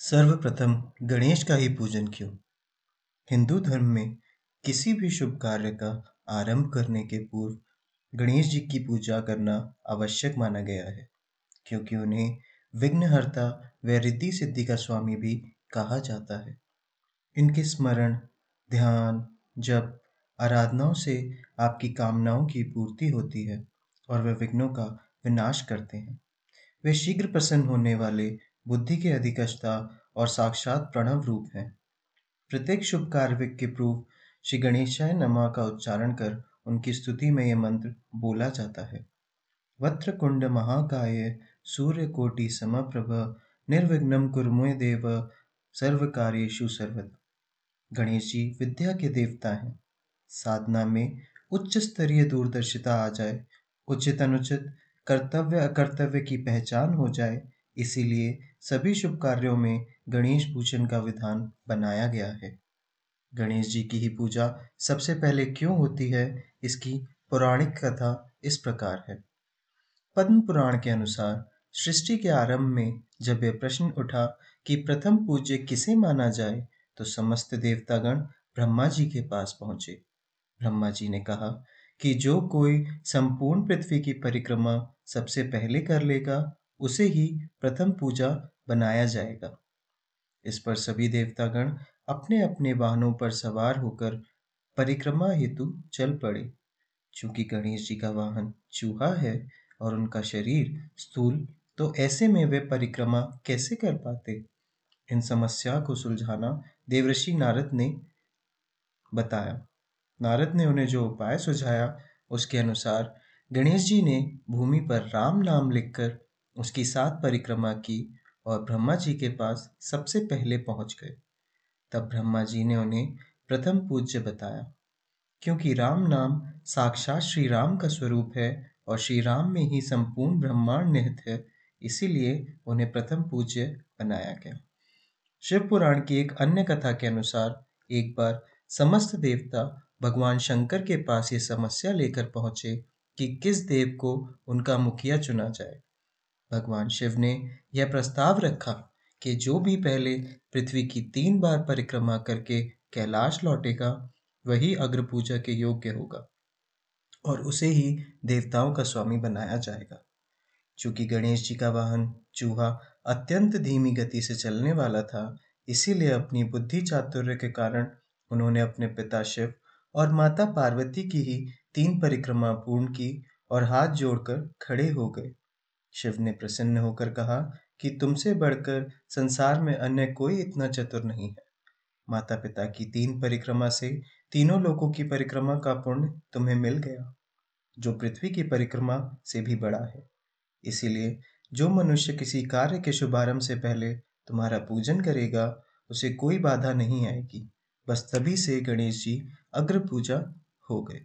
सर्वप्रथम गणेश का ही पूजन क्यों? हिंदू धर्म में किसी भी शुभ कार्य का आरंभ करने के पूर्व गणेश जी की पूजा करना आवश्यक माना गया है, क्योंकि उन्हें विघ्नहर्ता व रिद्धि सिद्धि का स्वामी भी कहा जाता है। इनके स्मरण, ध्यान, जप, आराधनाओं से आपकी कामनाओं की पूर्ति होती है और वे विघ्नों का विनाश करते हैं। वे शीघ्र प्रसन्न होने वाले बुद्धि के अधिकष्टा और साक्षात प्रणव रूप हैं। प्रत्येक शुभ कार्य के पूर्व श्री गणेशाय नमा का उच्चारण कर उनकी स्तुति में यह मंत्र बोला जाता है। वत्र कुंड महाकाय, सूर्य कोटि समप्रभ निर्विघ्नम कुरमुय देव सर्व कार्येशु सर्वत गणेश जी विद्या के देवता हैं। साधना में उच्च स्तरीय दूरदर्शिता आ जाए, उचित अनुचित कर्तव्य अकर्तव्य की पहचान हो जाए, इसीलिए सभी शुभ कार्यों में गणेश पूजन का विधान बनाया गया है। गणेश जी की ही पूजा सबसे पहले क्यों होती है, इसकी पौराणिक कथा इस प्रकार है। पद्म पुराण के अनुसार, सृष्टि के आरंभ में जब यह प्रश्न उठा कि प्रथम पूज्य किसे माना जाए तो समस्त देवतागण ब्रह्मा जी के पास पहुँचे। ब्रह्मा जी ने कहा कि जो कोई संपूर्ण पृथ्वी की परिक्रमा सबसे पहले कर लेगा उसे ही प्रथम पूजा बनाया जाएगा। इस पर सभी देवतागण अपने अपने वाहनों पर सवार होकर परिक्रमा हेतु चल पड़े। चूँकि गणेश जी का वाहन चूहा है और उनका शरीर स्थूल तो ऐसे में वे परिक्रमा कैसे कर पाते? इन समस्या को सुलझाना देवऋषि नारद ने बताया। नारद ने उन्हें जो उपाय सुझाया, उसके अनुसार गणेश जी ने भूमि पर राम नाम लिखकर उसकी सात परिक्रमा की और ब्रह्मा जी के पास सबसे पहले पहुँच गए। तब ब्रह्मा जी ने उन्हें प्रथम पूज्य बताया, क्योंकि राम नाम साक्षात श्री राम का स्वरूप है और श्री राम में ही संपूर्ण ब्रह्मांड निहित है, इसीलिए उन्हें प्रथम पूज्य बनाया गया। शिव पुराण की एक अन्य कथा के अनुसार एक बार समस्त देवता भगवान शंकर के पास ये समस्या लेकर पहुँचे कि किस देव को उनका मुखिया चुना जाए। भगवान शिव ने यह प्रस्ताव रखा कि जो भी पहले पृथ्वी की तीन बार परिक्रमा करके कैलाश लौटेगा, वही अग्र पूजा के योग्य होगा और उसे ही देवताओं का स्वामी बनाया जाएगा। चूँकि गणेश जी का वाहन चूहा अत्यंत धीमी गति से चलने वाला था, इसीलिए अपनी बुद्धि चातुर्य के कारण उन्होंने अपने पिता शिव और माता पार्वती की ही तीन परिक्रमा पूर्ण की और हाथ जोड़कर खड़े हो गए। शिव ने प्रसन्न होकर कहा कि तुमसे बढ़कर संसार में अन्य कोई इतना चतुर नहीं है। माता पिता की तीन परिक्रमा से तीनों लोगों की परिक्रमा का पुण्य तुम्हें मिल गया, जो पृथ्वी की परिक्रमा से भी बड़ा है। इसीलिए जो मनुष्य किसी कार्य के शुभारंभ से पहले तुम्हारा पूजन करेगा, उसे कोई बाधा नहीं आएगी। बस तभी से गणेश जी अग्र पूजा हो गए।